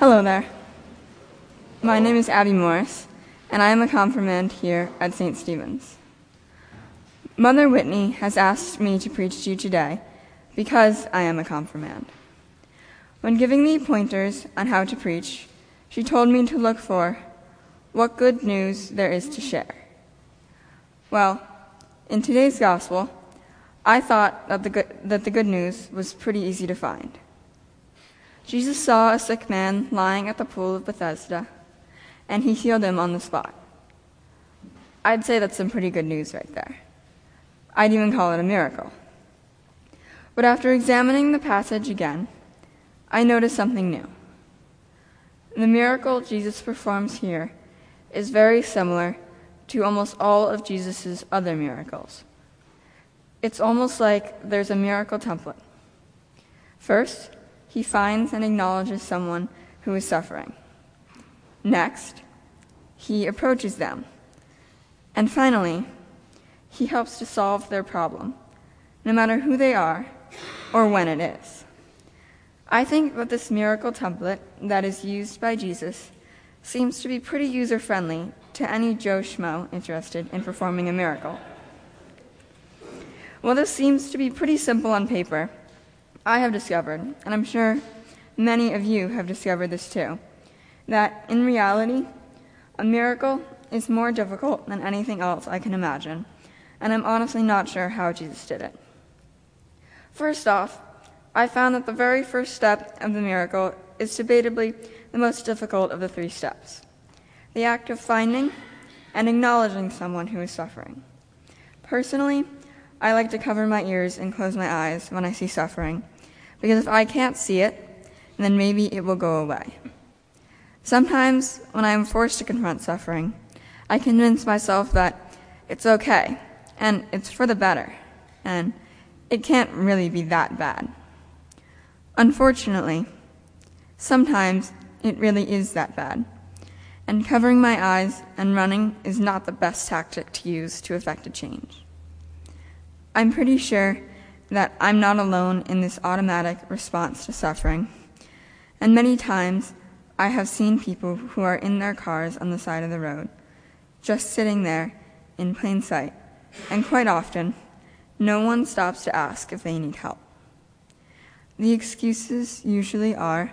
Hello there. My name is Abby Morris, and I am a confirmand here at St. Stephen's. Mother Whitney has asked me to preach to you today because I am a confirmand. When giving me pointers on how to preach, she told me to look for what good news there is to share. Well, in today's gospel, I thought that the good, that the good news was pretty easy to find. Jesus saw a sick man lying at the pool of Bethesda, and he healed him on the spot. I'd say that's some pretty good news right there. I'd even call it a miracle. But after examining the passage again, I noticed something new. The miracle Jesus performs here is very similar to almost all of Jesus' other miracles. It's almost like there's a miracle template. First, he finds and acknowledges someone who is suffering. Next, he approaches them. And finally, he helps to solve their problem, no matter who they are or when it is. I think that this miracle template that is used by Jesus seems to be pretty user friendly to any Joe Schmo interested in performing a miracle. While this seems to be pretty simple on paper, I have discovered, and I'm sure many of you have discovered this too, that in reality, a miracle is more difficult than anything else I can imagine, and I'm honestly not sure how Jesus did it. First off, I found that the very first step of the miracle is debatably the most difficult of the three steps the act of finding and acknowledging someone who is suffering. Personally, I like to cover my ears and close my eyes when I see suffering, because if I can't see it, then maybe it will go away. Sometimes, when I am forced to confront suffering, I convince myself that it's okay, and it's for the better, and it can't really be that bad. Unfortunately, sometimes it really is that bad, and covering my eyes and running is not the best tactic to use to effect a change. I'm pretty sure that I'm not alone in this automatic response to suffering, and many times I have seen people who are in their cars on the side of the road, just sitting there in plain sight, and quite often, no one stops to ask if they need help. The excuses usually are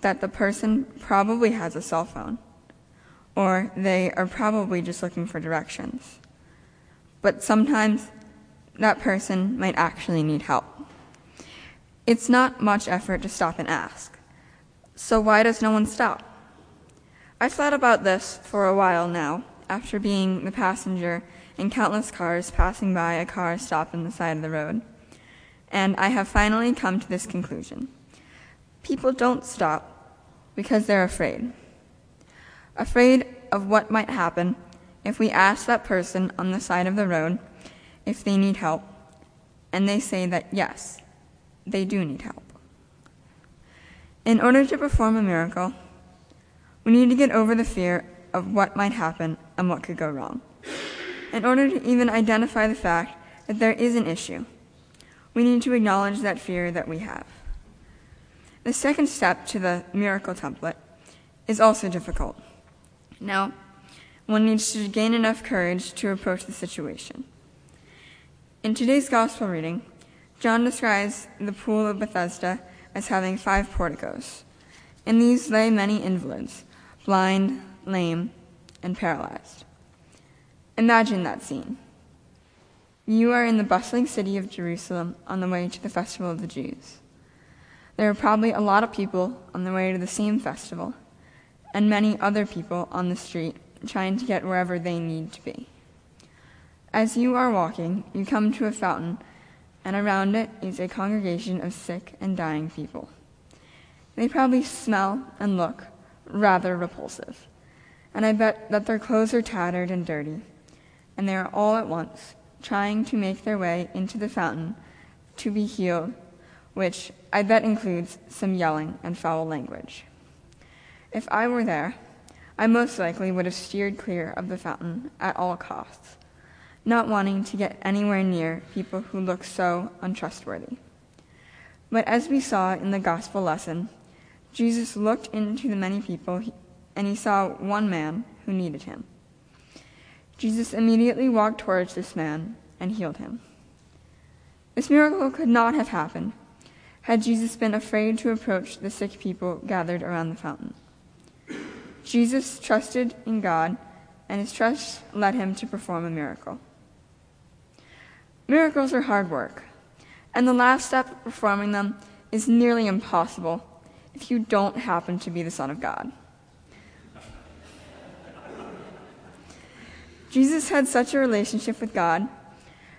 that the person probably has a cell phone, or they are probably just looking for directions. But sometimes that person might actually need help. It's not much effort to stop and ask. So why does no one stop? I've thought about this for a while now, after being the passenger in countless cars passing by a car stopped on the side of the road. And I have finally come to this conclusion. People don't stop because they're afraid. Afraid of what might happen if we ask that person on the side of the road if they need help, and they say that yes, they do need help. In order to perform a miracle, we need to get over the fear of what might happen and what could go wrong. In order to even identify the fact that there is an issue, we need to acknowledge that fear that we have. The second step to the miracle template is also difficult. Now, one needs to gain enough courage to approach the situation. In today's gospel reading, John describes the pool of Bethesda as having five porticos. In these lay many invalids, blind, lame, and paralyzed. Imagine that scene. You are in the bustling city of Jerusalem on the way to the festival of the Jews. There are probably a lot of people on their way to the same festival, and many other people on the street trying to get wherever they need to be. As you are walking, you come to a fountain, and around it is a congregation of sick and dying people. They probably smell and look rather repulsive, and I bet that their clothes are tattered and dirty, and they are all at once trying to make their way into the fountain to be healed, which I bet includes some yelling and foul language. If I were there, I most likely would have steered clear of the fountain at all costs not wanting to get anywhere near people who look so untrustworthy. But as we saw in the gospel lesson, Jesus looked into the many people and he saw one man who needed him. Jesus immediately walked towards this man and healed him. This miracle could not have happened had Jesus been afraid to approach the sick people gathered around the fountain. Jesus trusted in God, and his trust led him to perform a miracle. Miracles are hard work, and the last step of performing them is nearly impossible if you don't happen to be the Son of God. Jesus had such a relationship with God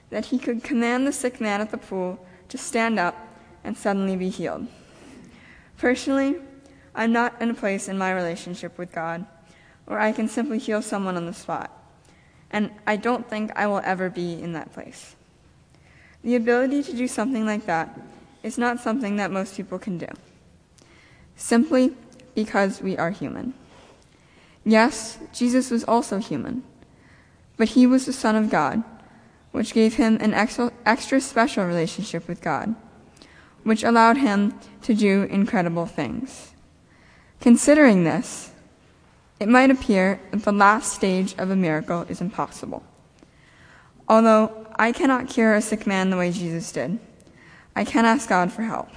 that he could command the sick man at the pool to stand up and suddenly be healed. Personally, I'm not in a place in my relationship with God where I can simply heal someone on the spot, and I don't think I will ever be in that place. The ability to do something like that is not something that most people can do, simply because we are human. Yes, Jesus was also human, but he was the Son of God, which gave him an extra special relationship with God, which allowed him to do incredible things. Considering this, it might appear that the last stage of a miracle is impossible. Although I cannot cure a sick man the way Jesus did, I can ask God for help.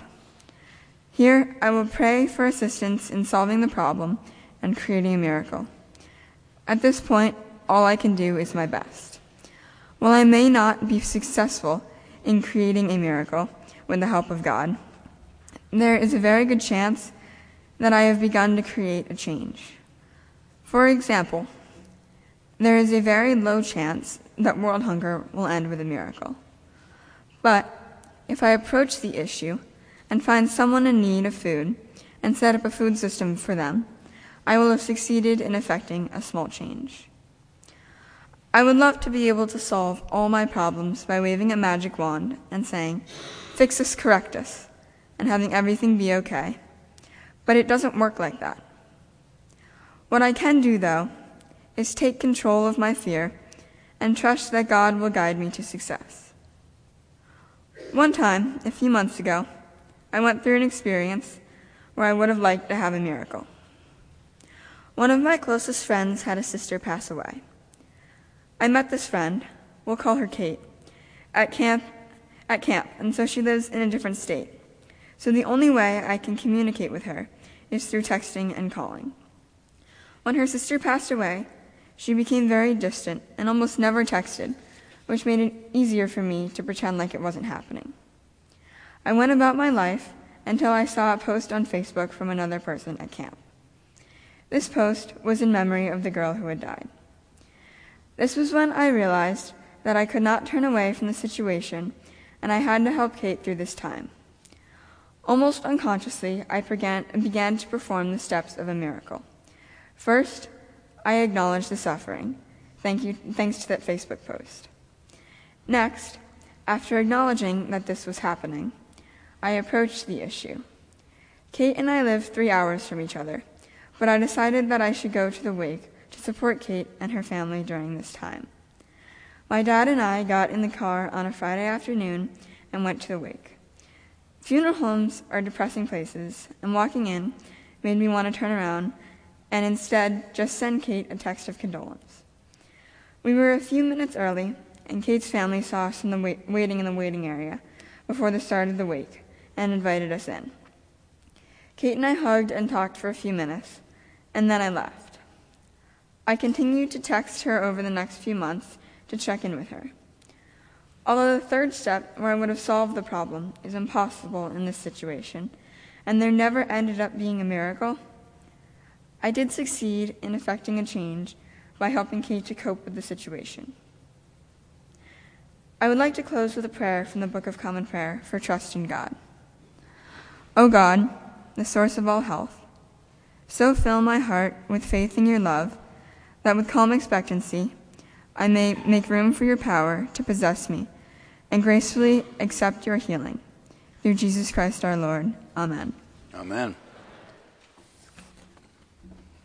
Here, I will pray for assistance in solving the problem and creating a miracle. At this point, all I can do is my best. While I may not be successful in creating a miracle with the help of God, there is a very good chance that I have begun to create a change. For example, there is a very low chance that world hunger will end with a miracle. But if I approach the issue and find someone in need of food and set up a food system for them, I will have succeeded in effecting a small change. I would love to be able to solve all my problems by waving a magic wand and saying, Fix this, correct us, and having everything be okay. But it doesn't work like that. What I can do, though, is take control of my fear and trust that God will guide me to success. One time, a few months ago, I went through an experience where I would have liked to have a miracle. One of my closest friends had a sister pass away. I met this friend, we'll call her Kate, at camp at camp, and so she lives in a different state. So the only way I can communicate with her is through texting and calling. When her sister passed away, she became very distant and almost never texted, which made it easier for me to pretend like it wasn't happening. I went about my life until I saw a post on Facebook from another person at camp. This post was in memory of the girl who had died. This was when I realized that I could not turn away from the situation and I had to help Kate through this time. Almost unconsciously, I began, to perform the steps of a miracle. First, I acknowledge the suffering, thank you, thanks to that Facebook post. Next, after acknowledging that this was happening, I approached the issue. Kate and I live three hours from each other, but I decided that I should go to the wake to support Kate and her family during this time. My dad and I got in the car on a Friday afternoon and went to the wake. Funeral homes are depressing places, and walking in made me want to turn around and instead just send Kate a text of condolence. We were a few minutes early, and Kate's family saw us in the wait- waiting in the waiting area before the start of the wake and invited us in. Kate and I hugged and talked for a few minutes, and then I left. I continued to text her over the next few months to check in with her. Although the third step, where I would have solved the problem, is impossible in this situation, and there never ended up being a miracle, I did succeed in effecting a change by helping Kate to cope with the situation. I would like to close with a prayer from the Book of Common Prayer for trust in God. O God, the source of all health, so fill my heart with faith in your love that with calm expectancy I may make room for your power to possess me and gracefully accept your healing. Through Jesus Christ our Lord. Amen. Amen.